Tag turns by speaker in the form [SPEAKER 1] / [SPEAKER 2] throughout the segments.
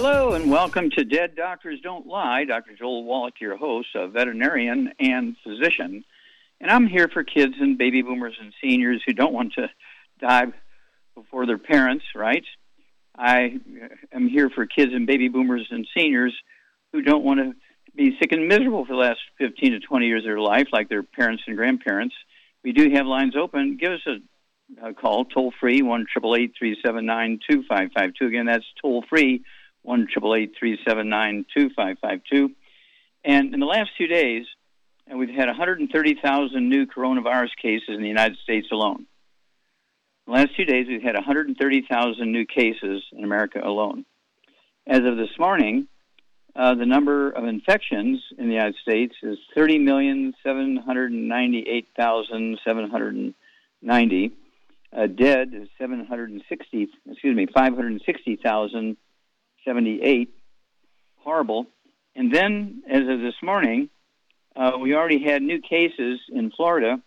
[SPEAKER 1] Hello, and welcome to Dead Doctors Don't Lie. Dr. Joel Wallach, your host, a veterinarian and physician. And I'm here for kids and baby boomers and seniors who don't want to die before their parents, right? I am here for kids and baby boomers and seniors who don't want to be sick and miserable for the last 15 to 20 years of their life, like their parents and grandparents. We do have lines open. Give us a, a call, toll free, 1 379 2552. Again, that's toll free, 1 379 2552. And in the last two days, uh, we've had 130,000 new coronavirus cases in the United States alone. In the last two days, we've had 130,000 new cases in America alone. As of this morning, uh, the number of infections in the United States is 30,798,790. Uh, dead is 760, excuse me, 560,078. Horrible. And then, as of this morning, uh, we already had new cases in Florida,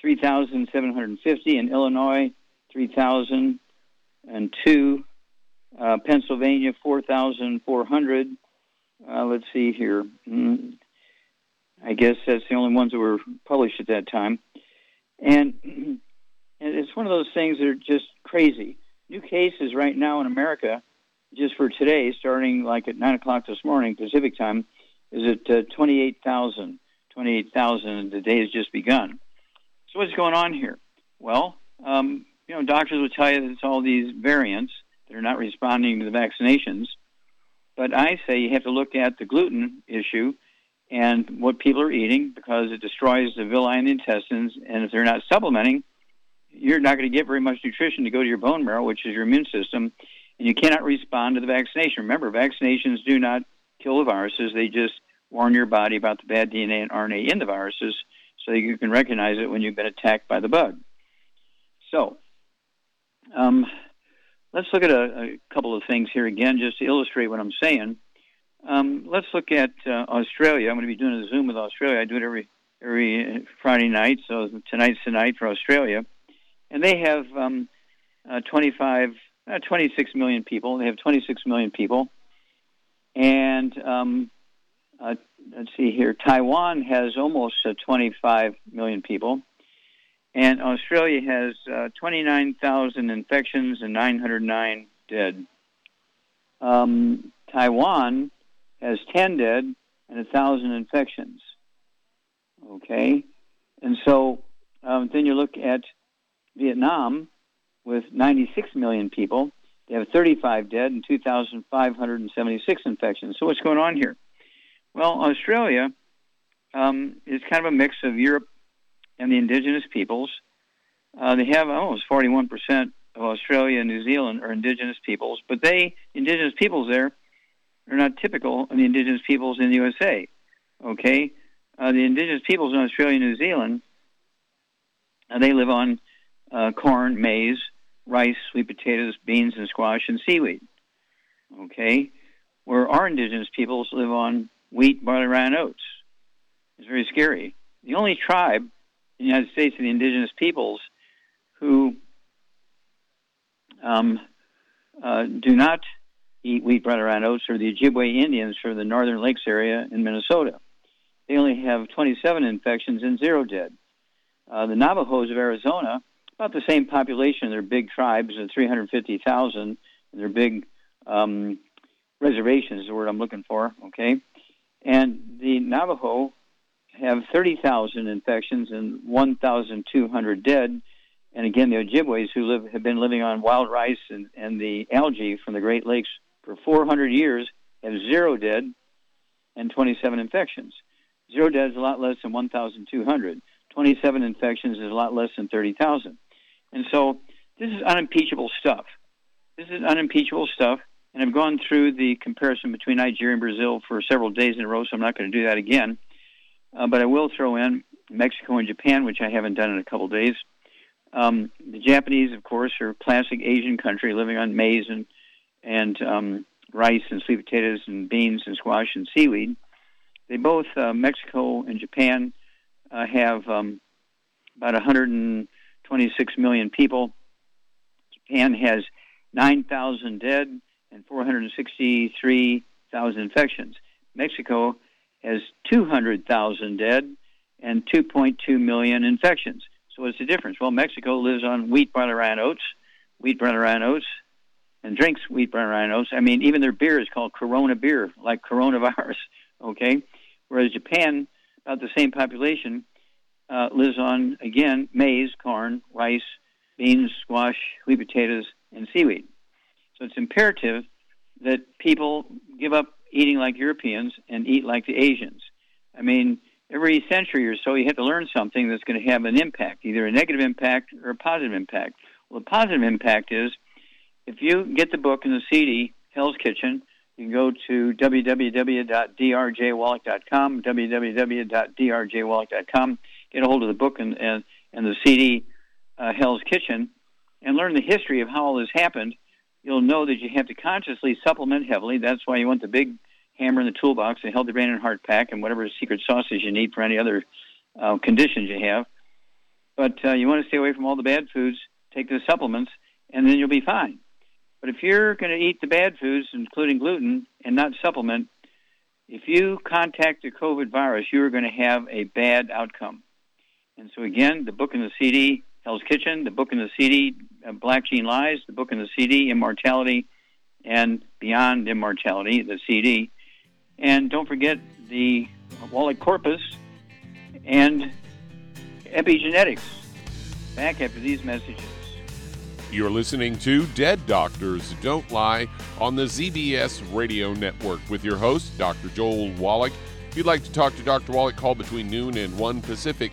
[SPEAKER 1] 3,750, in Illinois, 3,002, uh, Pennsylvania, 4,400, uh, let's see here. Mm, I guess that's the only ones that were published at that time. And, and it's one of those things that are just crazy. New cases right now in America, just for today, starting like at 9 o'clock this morning, Pacific time, is at uh, 28,000. 28,000, the day has just begun. So what's going on here? Well, um, you know, doctors will tell you that it's all these variants that are not responding to the vaccinations. But I say you have to look at the gluten issue and what people are eating because it destroys the villi in the intestines. And if they're not supplementing, you're not going to get very much nutrition to go to your bone marrow, which is your immune system, and you cannot respond to the vaccination. Remember, vaccinations do not kill the viruses; they just warn your body about the bad DNA and RNA in the viruses, so that you can recognize it when you've been attacked by the bug. So, um, let's look at a, a, couple of things here again, just to illustrate what I'm saying. Um, let's look at uh, Australia. I'm going to be doing a Zoom with Australia. I do it every every Friday night, so tonight's the night for Australia, and they have um, uh, 25, uh, 26 million people. They have 26 million people, and um, uh, let's see here. Taiwan has almost uh, 25 million people. And Australia has uh, 29,000 infections and 909 dead. Um, Taiwan has 10 dead and 1,000 infections. Okay? And so um, then you look at Vietnam with 96 million people. They have 35 dead and 2,576 infections. So what's going on here? Well, Australia um, is kind of a mix of Europe and the indigenous peoples. Uh, they have almost 41% of Australia and New Zealand are indigenous peoples, but they, indigenous peoples there, are not typical of the indigenous peoples in the USA. Okay? Uh, the indigenous peoples in Australia and New Zealand, uh, they live on uh, corn, maize, rice, sweet potatoes, beans, and squash, and seaweed. Okay? Where our indigenous peoples live on wheat, barley, rye, and oats. It's very scary. The only tribe in the United States of the indigenous peoples who um, uh, do not eat wheat, bread, and oats are the Ojibwe Indians from the Northern Lakes area in Minnesota. They only have 27 infections and zero dead. Uh, the Navajos of Arizona, about the same population, they're big tribes, of 350,000, and they're big um, reservations is the word I'm looking for, okay? And the Navajo have 30,000 infections and 1,200 dead. And again, the Ojibways, who live, have been living on wild rice and, and the algae from the Great Lakes for 400 years, have zero dead and 27 infections. Zero dead is a lot less than 1,200. 27 infections is a lot less than 30,000. And so this is unimpeachable stuff. This is unimpeachable stuff. And I've gone through the comparison between Nigeria and Brazil for several days in a row, so I'm not going to do that again. Uh, but I will throw in Mexico and Japan, which I haven't done in a couple of days. Um, the Japanese, of course, are a classic Asian country living on maize and and um, rice and sweet potatoes and beans and squash and seaweed. They both, uh, Mexico and Japan, uh, have um, about 126 million people. Japan has 9,000 dead and 463,000 infections. Mexico has 200,000 dead and 2.2 million infections. So what's the difference? Well, Mexico lives on wheat, barley, rye, and oats, wheat, barley, rye, and oats, and drinks wheat, barley, rye, and oats. I mean, even their beer is called Corona beer, like coronavirus. Okay, whereas Japan, about the same population, uh, lives on again maize, corn, rice, beans, squash, sweet potatoes, and seaweed. So it's imperative that people give up eating like Europeans and eat like the Asians. I mean, every century or so, you have to learn something that's going to have an impact, either a negative impact or a positive impact. Well, the positive impact is if you get the book and the CD, Hell's Kitchen, you can go to www.drjwallach.com, www.drjwallach.com, get a hold of the book and, and, and the CD, uh, Hell's Kitchen, and learn the history of how all this happened. You'll know that you have to consciously supplement heavily. That's why you want the big hammer in the toolbox, a healthy brain and heart pack, and whatever secret sauces you need for any other uh, conditions you have. But uh, you want to stay away from all the bad foods, take the supplements, and then you'll be fine. But if you're going to eat the bad foods, including gluten, and not supplement, if you contact the COVID virus, you are going to have a bad outcome. And so, again, the book and the CD, Hell's Kitchen, the book and the CD, uh, Black Gene Lies, the book and the CD, Immortality, and Beyond Immortality, the CD. And don't forget the Wallach Corpus and epigenetics. Back after these messages.
[SPEAKER 2] You're listening to Dead Doctors Don't Lie on the ZBS Radio Network with your host, Dr. Joel Wallach. If you'd like to talk to Dr. Wallach, call between noon and 1 Pacific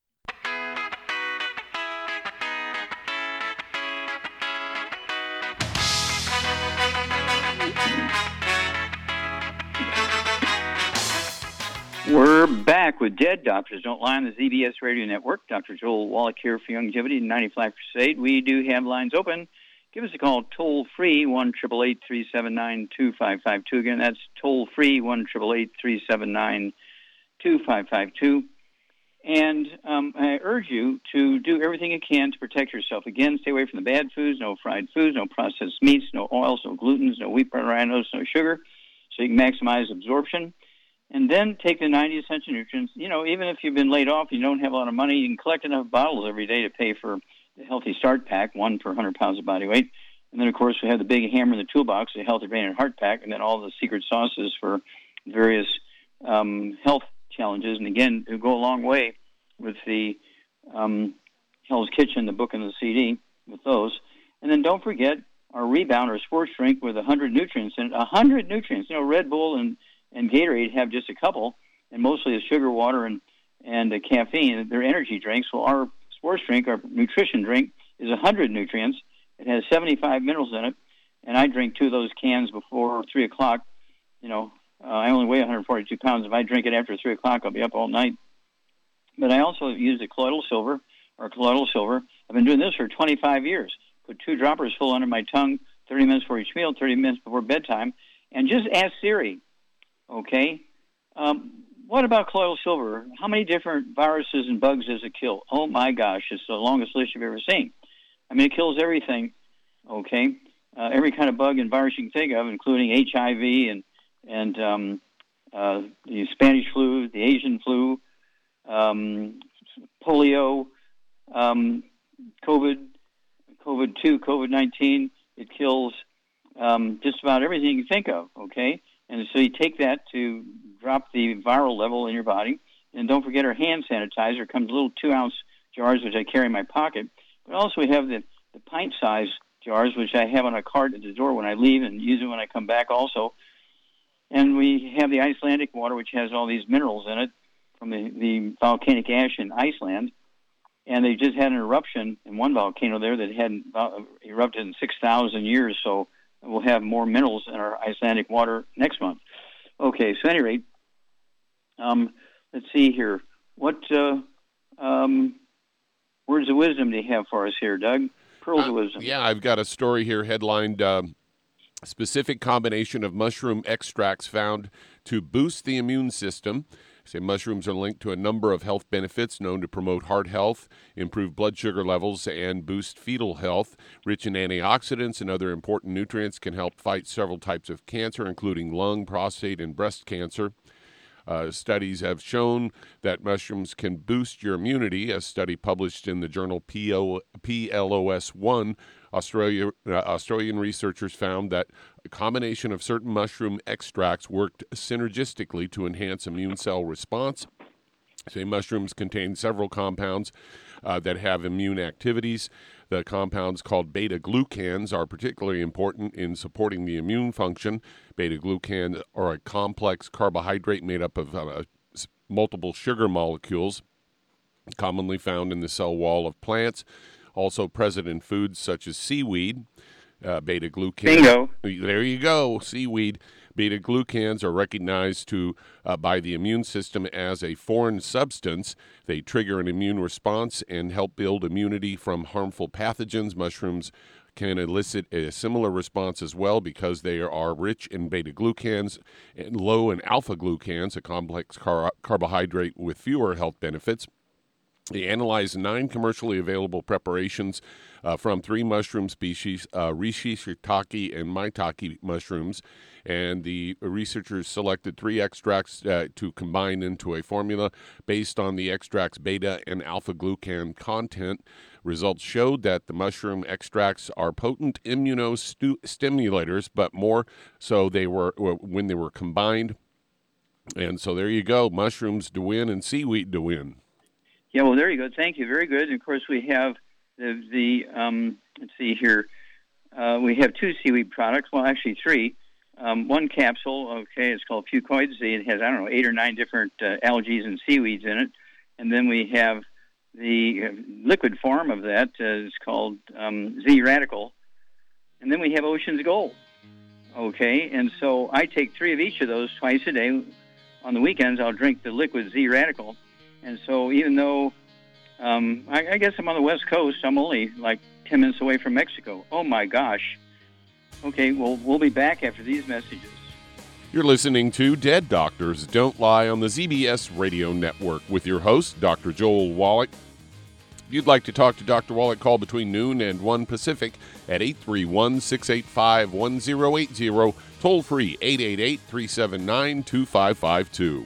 [SPEAKER 1] We're back with Dead Doctors Don't Lie on the ZBS Radio Network. Dr. Joel Wallach here for Youngevity 95 Crusade. We do have lines open. Give us a call toll free, 1 379 2552. Again, that's toll free, 1 379 2552. And um, I urge you to do everything you can to protect yourself. Again, stay away from the bad foods, no fried foods, no processed meats, no oils, no glutens, no wheat bran, no sugar, so you can maximize absorption. And then take the 90 essential nutrients. You know, even if you've been laid off, you don't have a lot of money, you can collect enough bottles every day to pay for the Healthy Start Pack, one per 100 pounds of body weight. And then, of course, we have the big hammer in the toolbox, the Healthy Brain and Heart Pack, and then all the secret sauces for various um, health challenges. And again, it go a long way with the um, Hell's Kitchen, the book and the CD, with those. And then don't forget our Rebound, our sports drink with 100 nutrients in it. 100 nutrients. You know, Red Bull and and Gatorade have just a couple, and mostly the sugar, water, and and the caffeine. They're energy drinks. Well, our sports drink, our nutrition drink, is 100 nutrients. It has 75 minerals in it, and I drink two of those cans before three o'clock. You know, uh, I only weigh 142 pounds. If I drink it after three o'clock, I'll be up all night. But I also use the colloidal silver or colloidal silver. I've been doing this for 25 years. Put two droppers full under my tongue, 30 minutes before each meal, 30 minutes before bedtime, and just ask Siri Okay. Um, what about colloidal silver? How many different viruses and bugs does it kill? Oh my gosh, it's the longest list you've ever seen. I mean, it kills everything. Okay, uh, every kind of bug and virus you can think of, including HIV and and um, uh, the Spanish flu, the Asian flu, um, polio, um, COVID, COVID two, COVID nineteen. It kills um, just about everything you can think of. Okay, and so you take that to drop the viral level in your body. And don't forget our hand sanitizer comes in little two ounce jars, which I carry in my pocket. But also we have the, the pint size jars, which I have on a cart at the door when I leave and use it when I come back also. And we have the Icelandic water, which has all these minerals in it from the, the volcanic ash in Iceland. And they just had an eruption in one volcano there that hadn't uh, erupted in 6,000 years. So we'll have more minerals in our Icelandic water next month. Okay, so at any rate, um, let's see here. What uh, um, words of wisdom do you have for us here, Doug? Pearls uh, of wisdom.
[SPEAKER 3] Yeah, I've got a story here headlined uh, Specific Combination of Mushroom Extracts Found to Boost the Immune System. Say mushrooms are linked to a number of health benefits known to promote heart health, improve blood sugar levels, and boost fetal health. Rich in antioxidants and other important nutrients can help fight several types of cancer, including lung, prostate, and breast cancer. Uh, studies have shown that mushrooms can boost your immunity. A study published in the journal PLOS ONE Australia, uh, Australian researchers found that a combination of certain mushroom extracts worked synergistically to enhance immune cell response. Say mushrooms contain several compounds uh, that have immune activities. The compounds called beta glucans are particularly important in supporting the immune function. Beta glucans are a complex carbohydrate made up of uh, multiple sugar molecules commonly found in the cell wall of plants also present in foods such as seaweed, uh, beta glucans.
[SPEAKER 1] Bingo.
[SPEAKER 3] There you go, seaweed. Beta glucans are recognized to uh, by the immune system as a foreign substance. They trigger an immune response and help build immunity from harmful pathogens. Mushrooms can elicit a similar response as well because they are rich in beta glucans and low in alpha glucans, a complex car- carbohydrate with fewer health benefits. They analyzed nine commercially available preparations uh, from three mushroom species, uh, reishi, shiitake, and maitake mushrooms. And the researchers selected three extracts uh, to combine into a formula based on the extract's beta and alpha glucan content. Results showed that the mushroom extracts are potent immunostimulators, but more so they were when they were combined. And so there you go, mushrooms to win and seaweed to win.
[SPEAKER 1] Yeah, well, there you go. Thank you. Very good. And of course, we have the, the um, let's see here. Uh, we have two seaweed products. Well, actually, three. Um, one capsule, okay, it's called Fucoid Z. It has, I don't know, eight or nine different uh, algae and seaweeds in it. And then we have the uh, liquid form of that uh, is called um, Z Radical. And then we have Ocean's Gold. Okay, and so I take three of each of those twice a day on the weekends, I'll drink the liquid Z Radical. And so even though um, I, I guess I'm on the West Coast, I'm only like 10 minutes away from Mexico. Oh my gosh. Okay, well, we'll be back after these messages.
[SPEAKER 2] You're listening to Dead Doctors Don't Lie on the ZBS Radio Network with your host, Dr. Joel Wallach. If you'd like to talk to Dr. Wallach, call between noon and 1 Pacific at 831 685 1080, toll free 888 379 2552.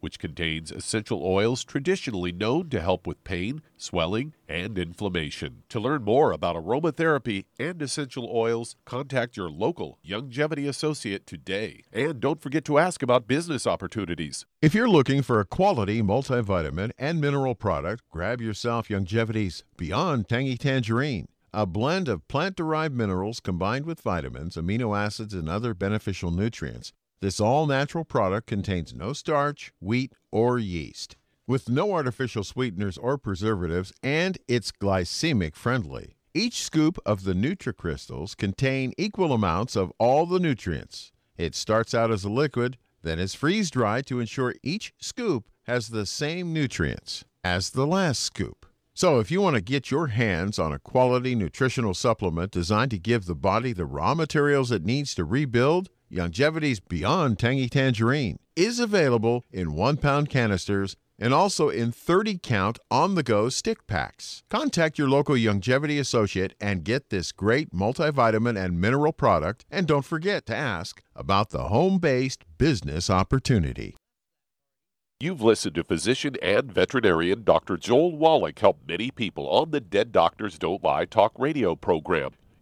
[SPEAKER 2] which contains essential oils traditionally known to help with pain, swelling, and inflammation. To learn more about aromatherapy and essential oils, contact your local Youngevity associate today. And don't forget to ask about business opportunities.
[SPEAKER 4] If you're looking for a quality multivitamin and mineral product, grab yourself Youngevity's Beyond Tangy Tangerine. A blend of plant derived minerals combined with vitamins, amino acids, and other beneficial nutrients this all natural product contains no starch, wheat, or yeast, with no artificial sweeteners or preservatives, and it's glycemic friendly. Each scoop of the NutriCrystals contain equal amounts of all the nutrients. It starts out as a liquid, then is freeze dried to ensure each scoop has the same nutrients as the last scoop. So, if you want to get your hands on a quality nutritional supplement designed to give the body the raw materials it needs to rebuild, Youngevity's Beyond Tangy Tangerine is available in one pound canisters and also in 30 count on the go stick packs. Contact your local Youngevity associate and get this great multivitamin and mineral product. And don't forget to ask about the home based business opportunity.
[SPEAKER 2] You've listened to physician and veterinarian Dr. Joel Wallach help many people on the Dead Doctors Don't Lie talk radio program.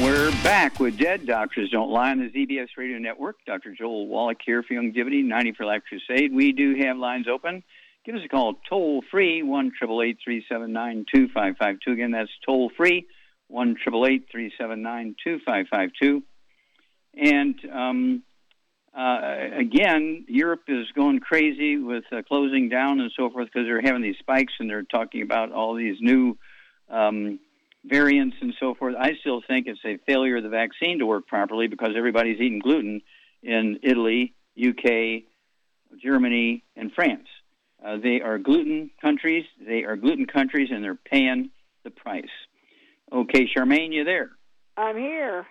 [SPEAKER 1] We're back with Dead Doctors Don't Lie on the ZBS Radio Network. Dr. Joel Wallach here for Youngevity, 90 for Life Crusade. We do have lines open. Give us a call toll free, 1 379 2552. Again, that's toll free, 1 379 2552. And um, uh, again, Europe is going crazy with uh, closing down and so forth because they're having these spikes and they're talking about all these new. Um, variants and so forth. I still think it's a failure of the vaccine to work properly because everybody's eating gluten in Italy, UK, Germany, and France. Uh, they are gluten countries. They are gluten countries, and they're paying the price. Okay, Charmaine, you there?
[SPEAKER 5] I'm here.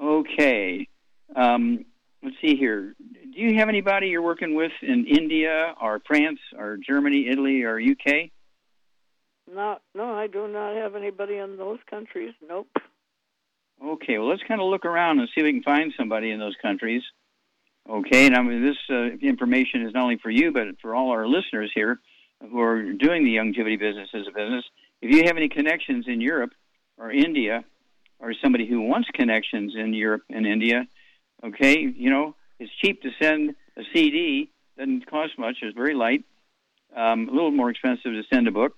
[SPEAKER 1] Okay. Um, let's see here. Do you have anybody you're working with in India or France or Germany, Italy, or UK?
[SPEAKER 5] Not, no, I do not have anybody in those countries. Nope.
[SPEAKER 1] Okay, well, let's kind of look around and see if we can find somebody in those countries. Okay, and I mean, this uh, information is not only for you, but for all our listeners here who are doing the Youngevity business as a business. If you have any connections in Europe or India, or somebody who wants connections in Europe and India, okay, you know, it's cheap to send a CD, doesn't cost much, it's very light, um, a little more expensive to send a book.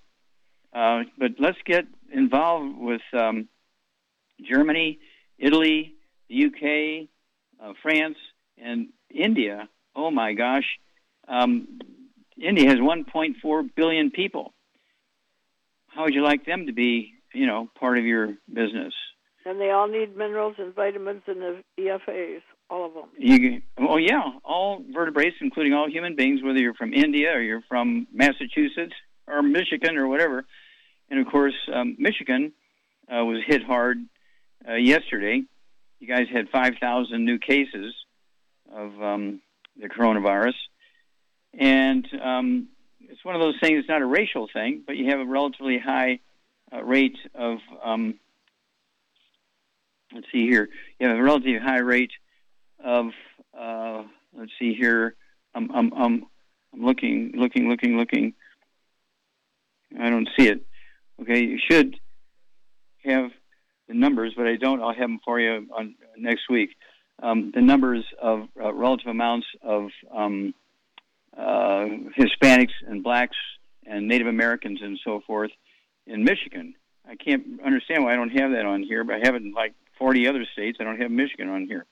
[SPEAKER 1] Uh, but let's get involved with um, Germany, Italy, the UK, uh, France, and India. Oh my gosh, um, India has 1.4 billion people. How would you like them to be, you know, part of your business?
[SPEAKER 5] And they all need minerals and vitamins and the EFAs, all of them.
[SPEAKER 1] You, oh yeah, all vertebrates, including all human beings, whether you're from India or you're from Massachusetts or Michigan or whatever. And of course, um, Michigan uh, was hit hard uh, yesterday. You guys had 5,000 new cases of um, the coronavirus, and um, it's one of those things. It's not a racial thing, but you have a relatively high uh, rate of. Um, let's see here. You have a relatively high rate of. Uh, let's see here. I'm, I'm, I'm, I'm looking, looking, looking, looking. I don't see it. Okay, you should have the numbers, but I don't. I'll have them for you on next week. Um, the numbers of uh, relative amounts of um, uh, Hispanics and blacks and Native Americans and so forth in Michigan. I can't understand why I don't have that on here, but I have it in like 40 other states. I don't have Michigan on here.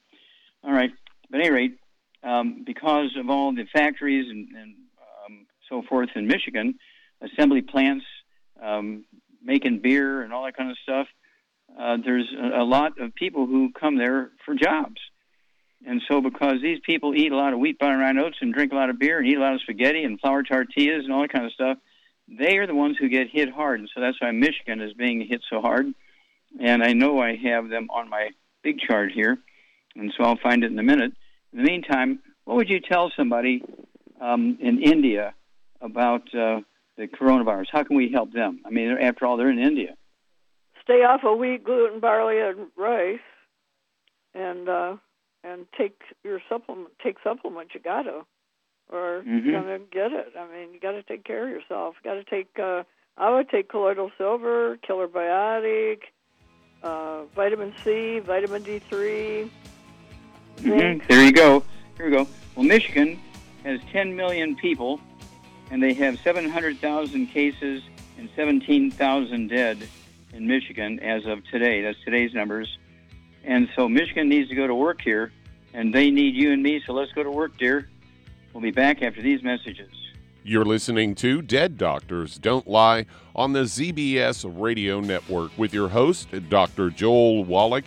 [SPEAKER 1] All right. But at any rate, um, because of all the factories and, and um, so forth in Michigan, assembly plants, um, making beer and all that kind of stuff, uh, there's a, a lot of people who come there for jobs. And so, because these people eat a lot of wheat, butter, and oats and drink a lot of beer and eat a lot of spaghetti and flour tortillas and all that kind of stuff, they are the ones who get hit hard. And so that's why Michigan is being hit so hard. And I know I have them on my big chart here. And so I'll find it in a minute. In the meantime, what would you tell somebody um, in India about uh, the coronavirus? How can we help them? I mean, after all, they're in India.
[SPEAKER 5] Stay off of wheat, gluten, barley, and rice, and uh, and take your supplement. Take supplements. You gotta, or
[SPEAKER 1] Mhm.
[SPEAKER 5] you're gonna get it. I mean, you gotta take care of yourself. You gotta take. Uh, I would take colloidal silver, killer biotic, uh, vitamin C, vitamin D3.
[SPEAKER 1] Mhm. There you go. Here we go. Well, Michigan has 10 million people, and they have 700,000 cases and 17,000 dead in Michigan as of today. That's today's numbers. And so Michigan needs to go to work here, and they need you and me, so let's go to work, dear. We'll be back after these messages.
[SPEAKER 2] You're listening to Dead Doctors Don't Lie on the ZBS Radio Network with your host, Dr. Joel Wallach.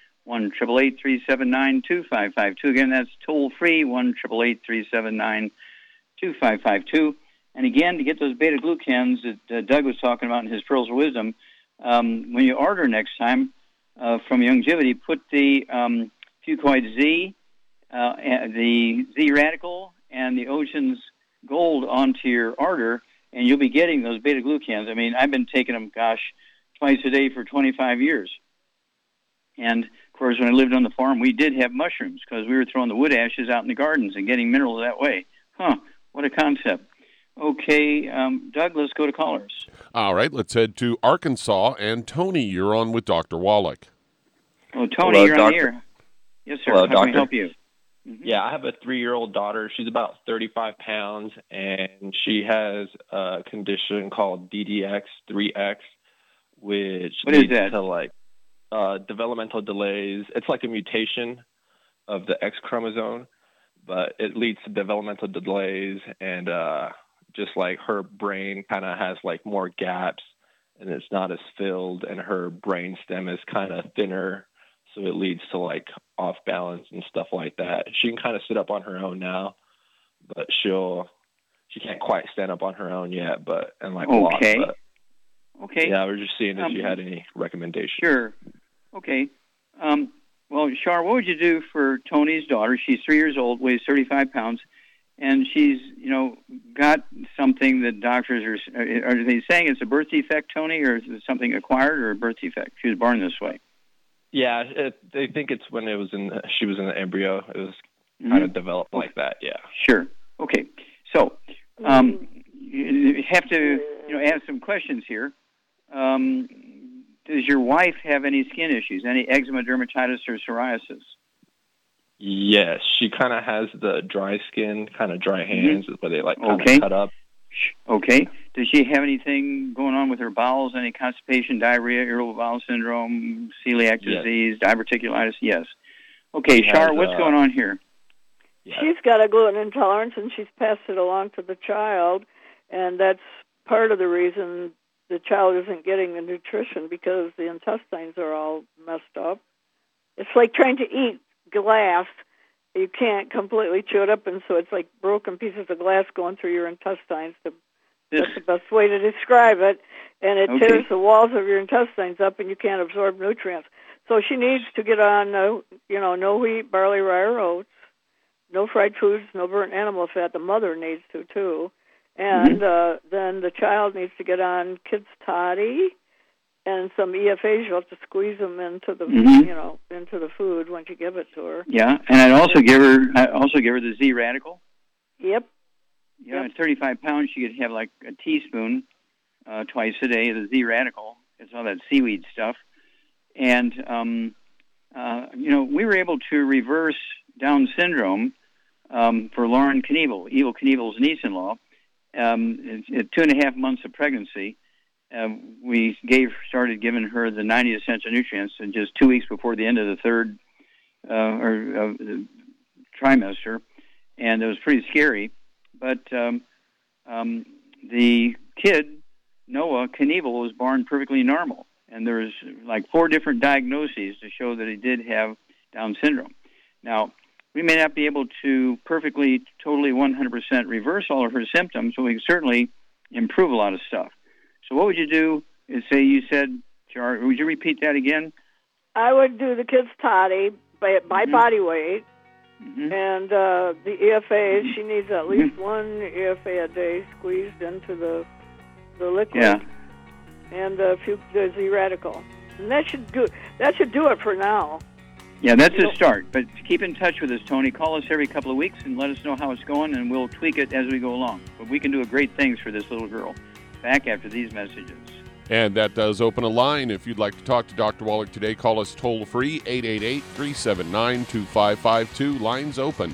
[SPEAKER 1] 1 379 2552. Again, that's toll free, 1 379 2552. And again, to get those beta glucans that uh, Doug was talking about in his Pearls of Wisdom, um, when you order next time uh, from Youngevity, put the um, Fucoid Z, uh, the Z radical, and the Ocean's Gold onto your order, and you'll be getting those beta glucans. I mean, I've been taking them, gosh, twice a day for 25 years. And course, when I lived on the farm, we did have mushrooms because we were throwing the wood ashes out in the gardens and getting minerals that way. Huh, what a concept. Okay, um, Doug, let's go to callers.
[SPEAKER 2] All right, let's head to Arkansas. And Tony, you're on with Dr. Wallach.
[SPEAKER 1] Oh, Tony,
[SPEAKER 6] Hello,
[SPEAKER 1] you're on the
[SPEAKER 6] doctor.
[SPEAKER 1] air. Yes, sir.
[SPEAKER 6] Hello,
[SPEAKER 1] How can I help you?
[SPEAKER 6] Yeah, I have a three-year-old daughter. She's about 35 pounds, and she has a condition called DDX3X, which
[SPEAKER 1] What is
[SPEAKER 6] leads
[SPEAKER 1] that?
[SPEAKER 6] to like uh, developmental delays. It's like a mutation of the X chromosome, but it leads to developmental delays, and uh, just like her brain kind of has like more gaps, and it's not as filled, and her brain stem is kind of thinner so it leads to like off balance and stuff like that. She can kind of sit up on her own now, but she'll she can't quite stand up on her own yet. But and like walk,
[SPEAKER 1] Okay.
[SPEAKER 6] but,
[SPEAKER 1] Okay.
[SPEAKER 6] yeah, we're just seeing if
[SPEAKER 1] Um,
[SPEAKER 6] you had any recommendations.
[SPEAKER 1] Sure. Okay. Um, well, Char, what would you do for Tony's daughter? She's three years old, weighs 35 pounds, and she's, you know, got something that doctors are, are they saying it's a birth defect, Tony, or is it something acquired or a birth defect? She was born this way.
[SPEAKER 6] Yeah, it, they think it's when it was in she was in the embryo. It was
[SPEAKER 1] Mhm.
[SPEAKER 6] kind of developed like that. Yeah.
[SPEAKER 1] Sure. Okay. So, um, you have to, you know, ask some questions here. Um, does your wife have any skin issues, any eczema, dermatitis, or psoriasis?
[SPEAKER 6] Yes, she kind of has the dry skin, kind of dry hands, where they like kind of
[SPEAKER 1] Mm-hmm. Okay.
[SPEAKER 6] cut up.
[SPEAKER 1] Okay. Does she have anything going on with her bowels? Any constipation, diarrhea, irritable bowel syndrome, celiac
[SPEAKER 6] Yes.
[SPEAKER 1] disease, diverticulitis? Yes. Okay,
[SPEAKER 6] She
[SPEAKER 1] Shar,
[SPEAKER 6] has,
[SPEAKER 1] what's
[SPEAKER 6] uh,
[SPEAKER 1] going on here?
[SPEAKER 5] She's got a gluten intolerance, and she's passed it along to the child, and that's part of the reason the child isn't getting the nutrition because the intestines are all messed up. It's like trying to eat glass. You can't completely chew it up, and so it's like broken pieces of glass going through your intestines. To, that's the best way to describe it. And it
[SPEAKER 1] Okay.
[SPEAKER 5] tears the walls of your intestines up, and you can't absorb nutrients. So she needs to get on, no, you know, no wheat, barley, rye, or oats no fried foods, no burnt animal fat. The mother needs to too, and
[SPEAKER 1] Mhm.
[SPEAKER 5] uh, then the child needs to get on kids toddy and some EFAs. You have to squeeze them into the
[SPEAKER 1] Mhm.
[SPEAKER 5] you know into the food once you give it to her.
[SPEAKER 1] Yeah, and I'd also give her I also give her the Z radical.
[SPEAKER 5] Yep.
[SPEAKER 1] You know, at 35 pounds, she could have like a teaspoon uh, twice a day of the Z radical. It's all that seaweed stuff, and um, uh, you know, we were able to reverse Down syndrome um, for Lauren Knievel, Evel Knievel's niece-in-law, um, two and a half months of pregnancy. Uh, we gave started giving her the 90 essential nutrients, and just two weeks before the end of the third uh, or uh, trimester, and it was pretty scary. But um, um, the kid Noah Knievel was born perfectly normal, and there was like four different diagnoses to show that he did have Down syndrome. Now, we may not be able to perfectly, totally, 100% reverse all of her symptoms, but we can certainly improve a lot of stuff. So, what would you do? Is say you said, Char, would you repeat that again?
[SPEAKER 5] I would do the kids toddy by by
[SPEAKER 1] Mhm.
[SPEAKER 5] body weight,
[SPEAKER 1] Mhm.
[SPEAKER 5] and uh, the EFA.
[SPEAKER 1] Mm-hmm.
[SPEAKER 5] She needs at least one EFA a day squeezed into the the liquid.
[SPEAKER 1] Yeah.
[SPEAKER 5] and a few the Z radical. And that should do that should do it for now.
[SPEAKER 1] Yeah, that's a start. But keep in touch with us, Tony. Call us every couple of weeks and let us know how it's going, and we'll tweak it as we go along. But we can do a great things for this little girl. Back after these messages.
[SPEAKER 2] And that does open a line. If you'd like to talk to Dr. Wallach today, call us toll free 888 379 2552. Lines open.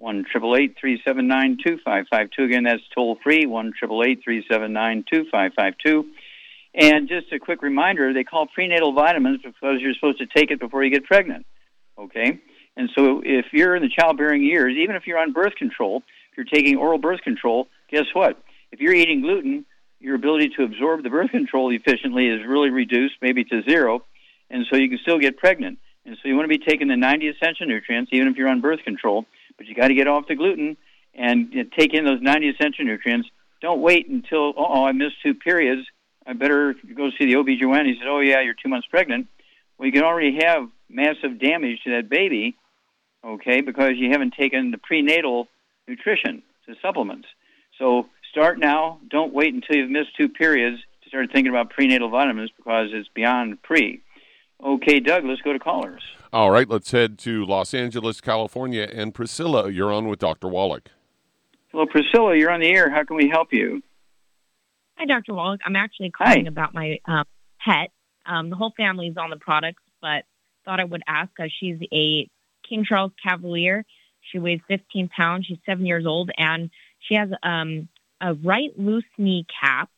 [SPEAKER 1] 1 379 2552. Again, that's toll free. 1 379 2552. And just a quick reminder they call prenatal vitamins because you're supposed to take it before you get pregnant. Okay? And so if you're in the childbearing years, even if you're on birth control, if you're taking oral birth control, guess what? If you're eating gluten, your ability to absorb the birth control efficiently is really reduced, maybe to zero, and so you can still get pregnant. And so you want to be taking the 90 essential nutrients, even if you're on birth control, but you got to get off the gluten and you know, take in those 90 essential nutrients. Don't wait until, oh, I missed two periods. I better go see the OB/GYN. He said, oh, yeah, you're two months pregnant. Well, you can already have massive damage to that baby, okay, because you haven't taken the prenatal nutrition. to supplements. So start now. Don't wait until you've missed two periods to start thinking about prenatal vitamins because it's beyond pre. Okay, Doug, let's go to callers.
[SPEAKER 2] All right, let's head to Los Angeles, California. And Priscilla, you're on with Dr. Wallach.
[SPEAKER 1] Hello, Priscilla. You're on the air. How can we help you?
[SPEAKER 7] Hi, Dr. Wallach. I'm actually calling about my um, pet. Um, the whole family's on the products, but thought I would ask. Uh, she's a King Charles Cavalier. She weighs 15 pounds. She's seven years old, and she has um, a right loose knee cap.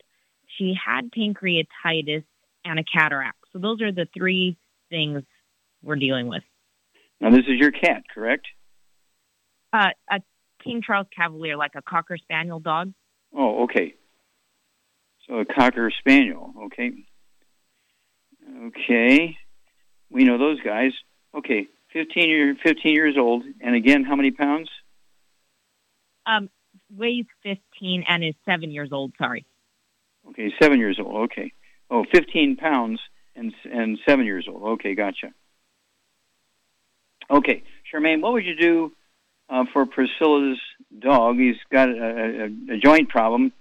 [SPEAKER 7] She had pancreatitis and a cataract. So those are the three things we're dealing with.
[SPEAKER 1] Now, this is your cat, correct?
[SPEAKER 7] Uh, a King Charles Cavalier, like a Cocker Spaniel dog.
[SPEAKER 1] Oh, okay. So a Cocker Spaniel, okay. Okay. We know those guys. Okay, 15, year, 15 years old. And again, how many pounds?
[SPEAKER 7] Um, weighs 15 and is seven years old. Sorry.
[SPEAKER 1] Okay, seven years old. Okay. Oh, 15 pounds and and seven years old. Okay, gotcha. Okay, Charmaine, what would you do uh, for Priscilla's dog? He's got a, a, a joint problem.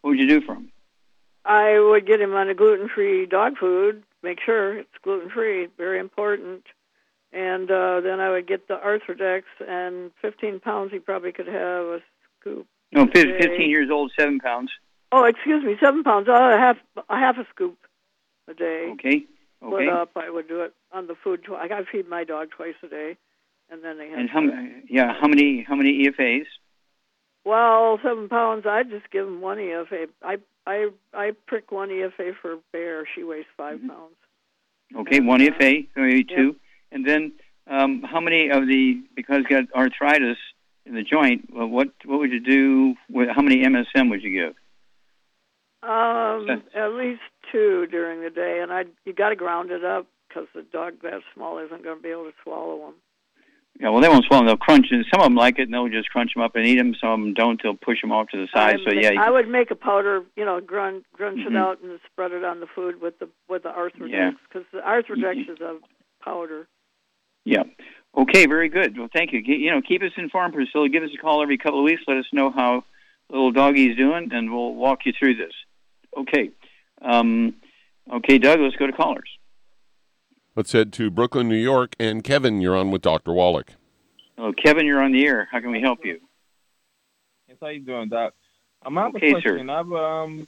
[SPEAKER 1] What would you do for him?
[SPEAKER 5] I would get him on a gluten-free dog food. Make sure it's gluten-free. Very important. And uh, then I would get the Arthrodex, and 15 pounds he probably could have a scoop.
[SPEAKER 1] No,
[SPEAKER 5] a
[SPEAKER 1] fif-
[SPEAKER 5] day.
[SPEAKER 1] 15 years old, seven pounds.
[SPEAKER 5] Oh, excuse me, seven pounds. Uh, a half a half a scoop a day.
[SPEAKER 1] Okay.
[SPEAKER 5] Split
[SPEAKER 1] Okay.
[SPEAKER 5] up. I would do it on the food. Tw- I got to feed my dog twice a day, and then they have.
[SPEAKER 1] And how many? Yeah, how many? How many EFAs?
[SPEAKER 5] Well, seven pounds. I just give him one EFA. I I I prick one EFA for a Bear. She weighs 5
[SPEAKER 1] Mm-hmm.
[SPEAKER 5] pounds.
[SPEAKER 1] Okay, one EFA, so maybe two. And then, um, how many of the because got arthritis in the joint? Well, what what would you do? With, how many MSM would you give?
[SPEAKER 5] Um, at least two during the day, and I you got to ground it up because the dog that small isn't going to be able to swallow them.
[SPEAKER 1] Yeah, well, they won't swallow. them. They'll crunch, and some of them like it, and they'll just crunch them up and eat them. Some of them don't. They'll push them off to the side.
[SPEAKER 5] I
[SPEAKER 1] So yeah,
[SPEAKER 5] I would make a powder, you know, grunch, grunch
[SPEAKER 1] Mhm.
[SPEAKER 5] it out and spread it on the food with the with the Arthrodex
[SPEAKER 1] Yeah.
[SPEAKER 5] because the Arthrodex is a powder.
[SPEAKER 1] Yeah. Okay, very good. Well, thank you. You know, keep us informed, Priscilla. Give us a call every couple of weeks. Let us know how little doggie's doing, and we'll walk you through this. Okay. Um, okay, Doug, let's go to callers.
[SPEAKER 2] Let's head to Brooklyn, New York. And Kevin, you're on with Dr. Wallach.
[SPEAKER 1] Hello, Kevin, you're on the air. How can we help you?
[SPEAKER 8] Yes, how you doing, Doc? Um, I have
[SPEAKER 1] Okay,
[SPEAKER 8] a
[SPEAKER 1] sir.
[SPEAKER 8] question. I have um,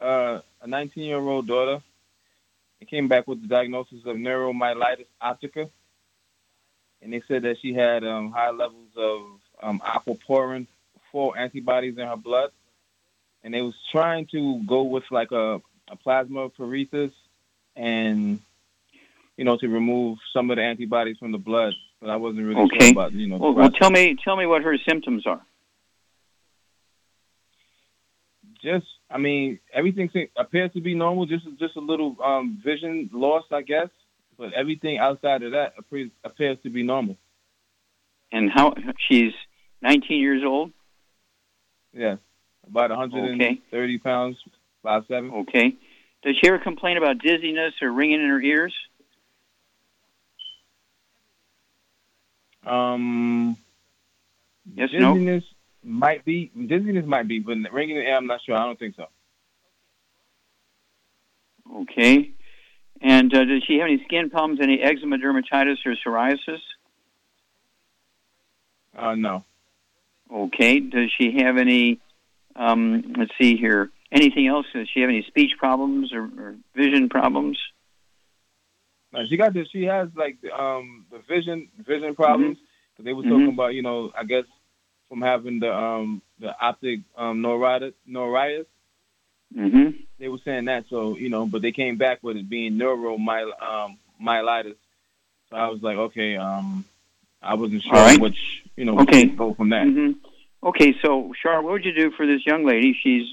[SPEAKER 8] uh, a 19-year-old daughter. It came back with the diagnosis of neuromyelitis optica, and they said that she had um, high levels of um, aquaporin 4 antibodies in her blood, and they was trying to go with like a, a plasmapheresis and you know to remove some of the antibodies from the blood, but I wasn't really
[SPEAKER 1] Okay.
[SPEAKER 8] sure about you know.
[SPEAKER 1] Well, well, tell me, tell me what her symptoms are.
[SPEAKER 8] just I mean everything appears to be normal. Just just a little um, vision loss, I guess. But everything outside of that appears, appears to be normal.
[SPEAKER 1] And how she's 19 years old.
[SPEAKER 8] Yeah, about 130 pounds, five seven.
[SPEAKER 1] Okay. Does she ever complain about dizziness or ringing in her ears?
[SPEAKER 8] Um,
[SPEAKER 1] Yes, no?
[SPEAKER 8] dizziness might be dizziness might be, but ringing in the air, I'm not sure. I don't think so.
[SPEAKER 1] Okay. And uh, does she have any skin problems, any eczema, dermatitis, or psoriasis?
[SPEAKER 8] Uh, no.
[SPEAKER 1] Okay. Does she have any, um, let's see here, anything else? Does she have any speech problems or, or vision problems?
[SPEAKER 8] No, she got this. She has like um the vision vision problems.
[SPEAKER 1] Mm-hmm.
[SPEAKER 8] 'Cause They were talking about you know I guess from having the um the optic um neuritis neuritis.
[SPEAKER 1] Mm-hmm.
[SPEAKER 8] They were saying that so you know, but they came back with it being neuromyelitis. Um, myelitis. so I was like, okay, um, I wasn't sure
[SPEAKER 1] right.
[SPEAKER 8] which you know
[SPEAKER 1] Okay.
[SPEAKER 8] go from that.
[SPEAKER 1] hmm Okay, so Char, what would you do for this young lady? She's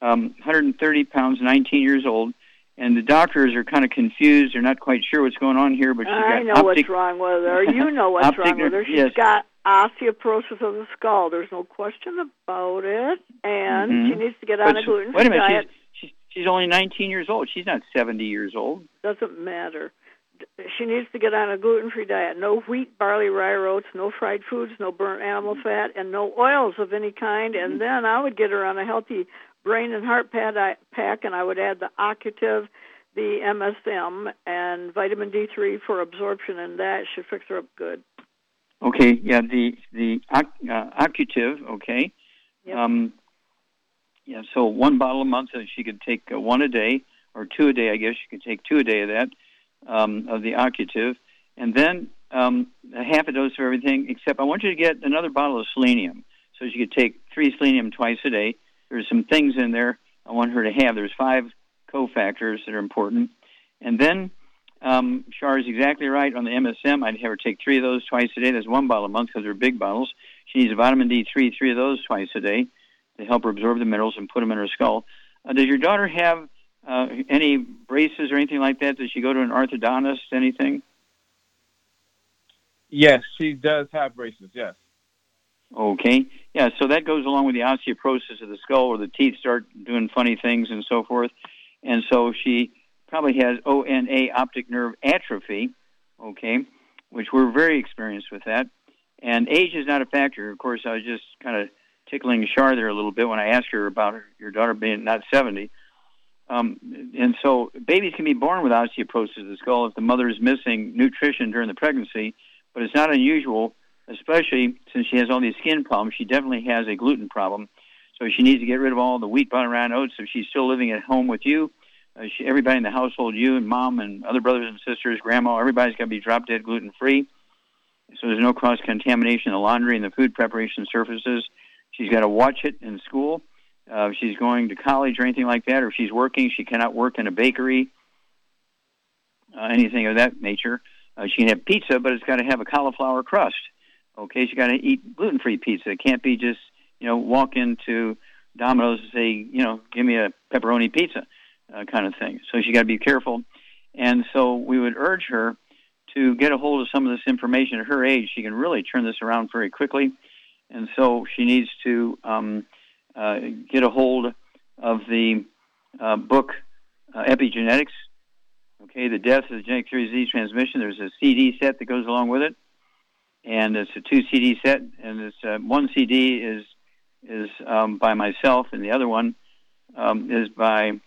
[SPEAKER 1] um, 130 pounds, 19 years old, and the doctors are kind of confused. They're not quite sure what's going on here, but she's
[SPEAKER 5] I
[SPEAKER 1] got
[SPEAKER 5] know
[SPEAKER 1] optic,
[SPEAKER 5] what's wrong with her. You know what's
[SPEAKER 1] Optic
[SPEAKER 5] wrong with her. She's
[SPEAKER 1] yes.
[SPEAKER 5] got osteoporosis of the skull. There's no question about it, and
[SPEAKER 1] Mhm.
[SPEAKER 5] she needs to get on
[SPEAKER 1] But
[SPEAKER 5] a gluten-free diet.
[SPEAKER 1] Wait a minute,
[SPEAKER 5] diet.
[SPEAKER 1] she's, she's she's only 19 years old. She's not 70 years old.
[SPEAKER 5] Doesn't matter. she needs to get on a gluten-free diet. No wheat, barley, rye, oats, no fried foods, no burnt animal fat, and no oils of any kind. And then I would get her on a healthy brain and heart pack, and I would add the Occutive, the MSM, and vitamin D3 for absorption, and that should fix her up good.
[SPEAKER 1] Okay, yeah, the the uh, Occutive, okay.
[SPEAKER 5] Yep.
[SPEAKER 1] Um, yeah, so one bottle a month, so she could take uh, one a day or two a day. I guess she could take two a day of that um, of the Occutive, and then um, a half a dose of everything. Except I want you to get another bottle of selenium, so she could take three selenium twice a day. There's some things in there I want her to have. There's five cofactors that are important, and then um, Char is exactly right on the MSM. I'd have her take three of those twice a day. That's one bottle a month because they're big bottles. She needs a vitamin D3, three of those twice a day to help her absorb the minerals and put them in her skull. Uh, does your daughter have uh, any braces or anything like that? Does she go to an orthodontist? Anything?
[SPEAKER 8] Yes, she does have braces. Yes.
[SPEAKER 1] Okay. Yeah, so that goes along with the osteoporosis of the skull where the teeth start doing funny things and so forth. And so she probably has ONA optic nerve atrophy, okay, which we're very experienced with that. And age is not a factor. Of course, I was just kind of tickling Char there a little bit when I asked her about her, your daughter being not 70. Um, and so babies can be born with osteoporosis of the skull if the mother is missing nutrition during the pregnancy, but it's not unusual, especially since she has all these skin problems. She definitely has a gluten problem. So she needs to get rid of all the wheat, butter, and oats. If she's still living at home with you, uh, she, everybody in the household, you and mom and other brothers and sisters, grandma, everybody's got to be drop dead gluten free. So there's no cross contamination in the laundry and the food preparation surfaces. She's got to watch it in school. Uh, if she's going to college or anything like that, or if she's working, she cannot work in a bakery, uh, anything of that nature. Uh, she can have pizza, but it's got to have a cauliflower crust. Okay, she got to eat gluten-free pizza. It can't be just you know walk into Domino's and say you know give me a pepperoni pizza uh, kind of thing. So she got to be careful. And so we would urge her to get a hold of some of this information at her age. She can really turn this around very quickly. And so she needs to um, uh, get a hold of the uh, book uh, Epigenetics. Okay, the death of the genetic theory of disease transmission. There's a CD set that goes along with it, and it's a two CD set. And it's uh, one CD is is um, by myself, and the other one um, is by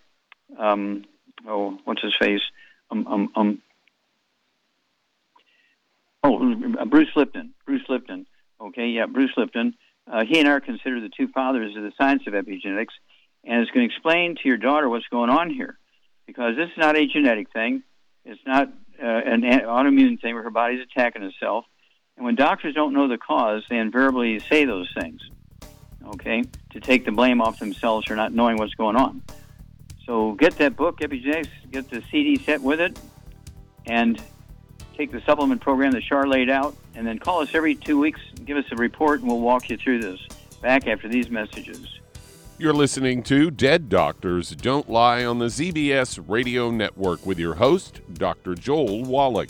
[SPEAKER 1] um, oh, what's his face? Um, um, um, oh, Bruce Lipton. Bruce Lipton. Okay, yeah, Bruce Lipton. Uh, he and I are considered the two fathers of the science of epigenetics, and it's going to explain to your daughter what's going on here, because this is not a genetic thing. It's not uh, an autoimmune thing where her body's attacking itself. And when doctors don't know the cause, they invariably say those things, okay, to take the blame off themselves for not knowing what's going on. So get that book, Epigenetics, get the CD set with it, and take the supplement program that Char laid out, and then call us every two weeks, give us a report, and we'll walk you through this. Back after these messages.
[SPEAKER 2] You're listening to Dead Doctors Don't Lie on the ZBS Radio Network with your host, Dr. Joel Wallach.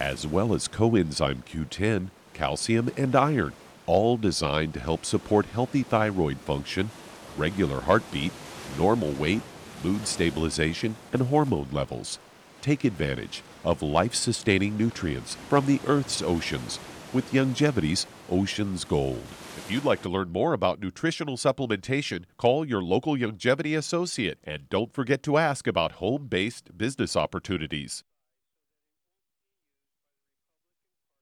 [SPEAKER 2] as well as coenzyme Q10, calcium, and iron, all designed to help support healthy thyroid function, regular heartbeat, normal weight, mood stabilization, and hormone levels. Take advantage of life sustaining nutrients from the Earth's oceans with Youngevity's Ocean's Gold. If you'd like to learn more about nutritional supplementation, call your local Youngevity associate and don't forget to ask about home based business opportunities.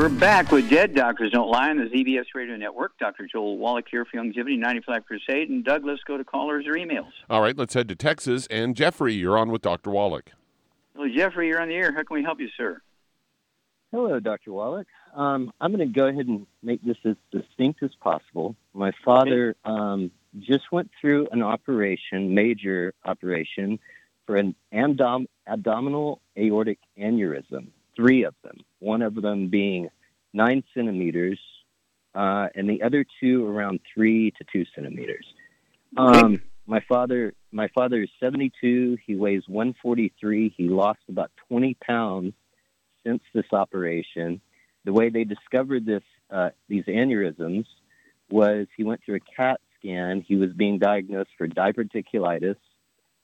[SPEAKER 1] We're back with Dead Doctors Don't Lie on the ZBS Radio Network. Dr. Joel Wallach here for Youngevity 95 Crusade. And Doug, let's go to callers or emails.
[SPEAKER 2] All right, let's head to Texas. And Jeffrey, you're on with Dr. Wallach.
[SPEAKER 1] Hello, Jeffrey, you're on the air. How can we help you, sir?
[SPEAKER 9] Hello, Dr. Wallach. Um, I'm going to go ahead and make this as distinct as possible. My father um, just went through an operation, major operation, for an abdom- abdominal aortic aneurysm, three of them, one of them being nine centimeters, uh, and the other two around three to two centimeters. Um, my father, my father is 72. He weighs 143. He lost about 20 pounds since this operation. The way they discovered this, uh, these aneurysms, was he went through a CAT scan. He was being diagnosed for diverticulitis,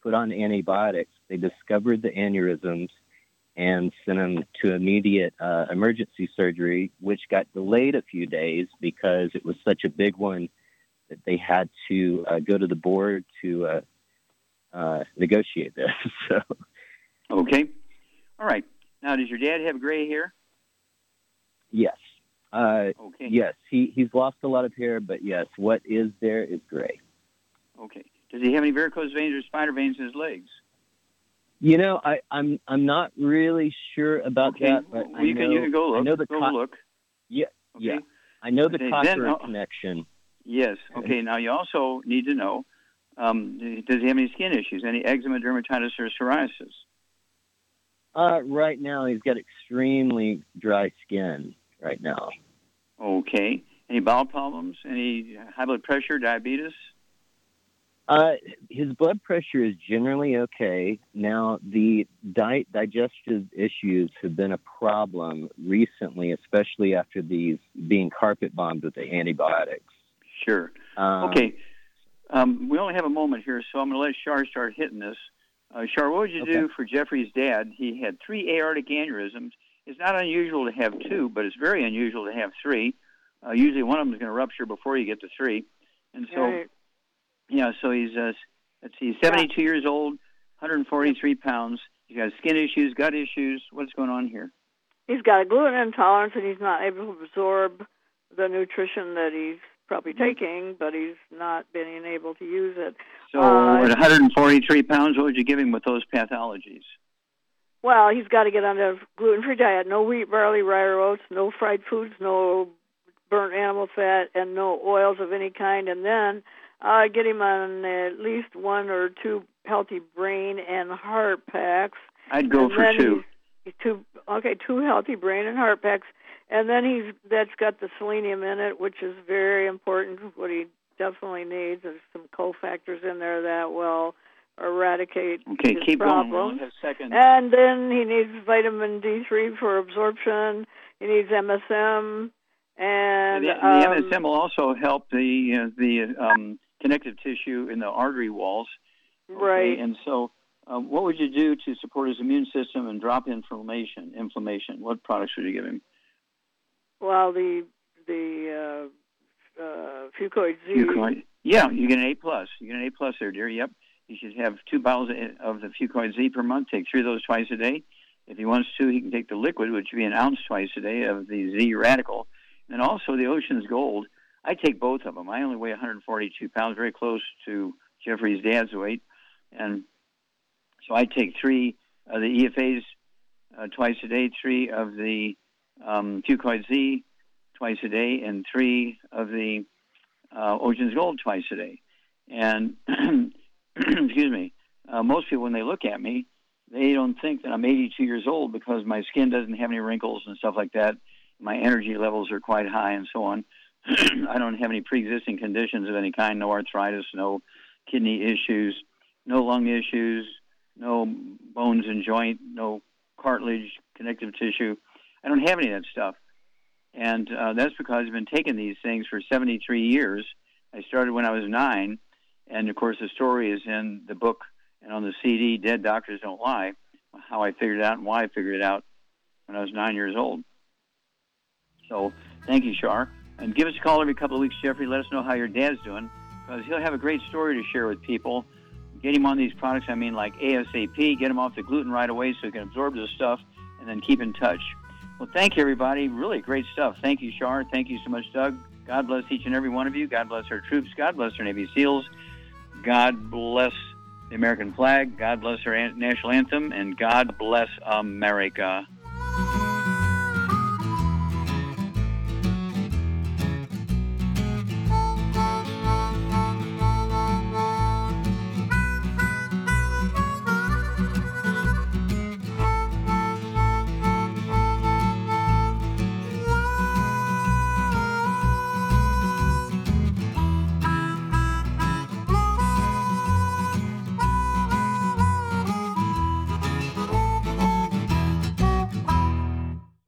[SPEAKER 9] put on antibiotics. They discovered the aneurysms and sent him to immediate uh, emergency surgery, which got delayed a few days because it was such a big one that they had to uh, go to the board to uh, uh, negotiate this. so,
[SPEAKER 1] Okay. All right. Now, does your dad have gray hair?
[SPEAKER 9] yes, uh,
[SPEAKER 1] Okay.
[SPEAKER 9] yes, he he's lost a lot of hair, but yes, what is there is gray.
[SPEAKER 1] Okay. Does he have any varicose veins or spider veins in his legs?
[SPEAKER 9] You know, I, I'm I'm not really sure about
[SPEAKER 1] Okay.
[SPEAKER 9] that, but I
[SPEAKER 1] Well, you
[SPEAKER 9] know
[SPEAKER 1] can you can go look.
[SPEAKER 9] I know the
[SPEAKER 1] go
[SPEAKER 9] co-
[SPEAKER 1] look.
[SPEAKER 9] Yeah,
[SPEAKER 1] Okay.
[SPEAKER 9] yeah. I know the
[SPEAKER 1] Okay, uh,
[SPEAKER 9] connection.
[SPEAKER 1] Yes. Okay. Now you also need to know: um, does he have any skin issues? Any eczema, dermatitis, or psoriasis?
[SPEAKER 9] Uh, right now, he's got extremely dry skin right now.
[SPEAKER 1] Okay. Any bowel problems? Any high blood pressure, diabetes?
[SPEAKER 9] Uh, his blood pressure is generally okay. Now, the di- digestive issues have been a problem recently, especially after these being carpet bombed with the antibiotics.
[SPEAKER 1] Sure.
[SPEAKER 9] Um,
[SPEAKER 1] okay. Um, we only have a moment here, so I'm going to let Shar start hitting this. Uh, Shar, what would you do for Jeffrey's dad? He had three aortic aneurysms. It's not unusual to have two, but it's very unusual to have three. Uh, usually one of them is going to rupture before you get to three. And so,
[SPEAKER 5] Right.
[SPEAKER 1] Yeah, so he's, uh, let's see, he's 72 years old, 143 pounds. He's got skin issues, gut issues. What's going on here?
[SPEAKER 5] He's got a gluten intolerance and he's not able to absorb the nutrition that he's probably taking, but he's not being able to use it.
[SPEAKER 1] So
[SPEAKER 5] Uh,
[SPEAKER 1] at 143 pounds, what would you give him with those pathologies?
[SPEAKER 5] Well, he's got to get on a gluten-free diet. No wheat, barley, rye, or oats. No fried foods. No burnt animal fat and no oils of any kind, and then uh, get him on at least one or two healthy brain and heart packs.
[SPEAKER 1] I'd go
[SPEAKER 5] and
[SPEAKER 1] for two.
[SPEAKER 5] Two okay, two healthy brain and heart packs, and then he's that's got the selenium in it, which is very important. What he definitely needs. There's some cofactors in there that will eradicate
[SPEAKER 1] Okay,
[SPEAKER 5] his
[SPEAKER 1] keep going.
[SPEAKER 5] problems.
[SPEAKER 1] We'll have seconds.
[SPEAKER 5] And then he needs vitamin D3 for absorption. He needs MSM and
[SPEAKER 1] the, the
[SPEAKER 5] um,
[SPEAKER 1] MSM will also help the uh, the um, connective tissue in the artery walls. okay?
[SPEAKER 5] Right.
[SPEAKER 1] And so, uh, what would you do to support his immune system and drop inflammation? Inflammation. What products would you give him?
[SPEAKER 5] well the the uh, uh, fucoid Z.
[SPEAKER 1] Fucoid. Yeah, you get an A plus. You get an A plus there, dear. Yep. You should have two bottles of the Fucoid Z per month. Take three of those twice a day. If he wants to, he can take the liquid, which would be an ounce twice a day of the Z Radical, and also the Ocean's Gold. I take both of them. I only weigh 142 pounds, very close to Jeffrey's dad's weight, and so I take three of the EFAs uh, twice a day, three of the um, Fucoid Z twice a day, and three of the uh, Ocean's Gold twice a day. And excuse me, uh, most people when they look at me, they don't think that I'm 82 years old because my skin doesn't have any wrinkles and stuff like that. My energy levels are quite high and so on. I don't have any pre-existing conditions of any kind, no arthritis, no kidney issues, no lung issues, no bones and joint, no cartilage, connective tissue. I don't have any of that stuff. And uh, that's because I've been taking these things for 73 years. I started when I was nine. And of course, the story is in the book and on the CD, Dead Doctors Don't Lie, how I figured it out and why I figured it out when I was nine years old. So thank you, Shar. And give us a call every couple of weeks, Jeffrey. Let us know how your dad's doing because he'll have a great story to share with people. Get him on these products, I mean, like ASAP. Get him off the gluten right away so he can absorb this stuff and then keep in touch. Well, thank you, everybody. Really great stuff. Thank you, Shar. Thank you so much, Doug. God bless each and every one of you. God bless our troops. God bless our Navy SEALs. God bless the American flag. God bless our national anthem. And God bless America.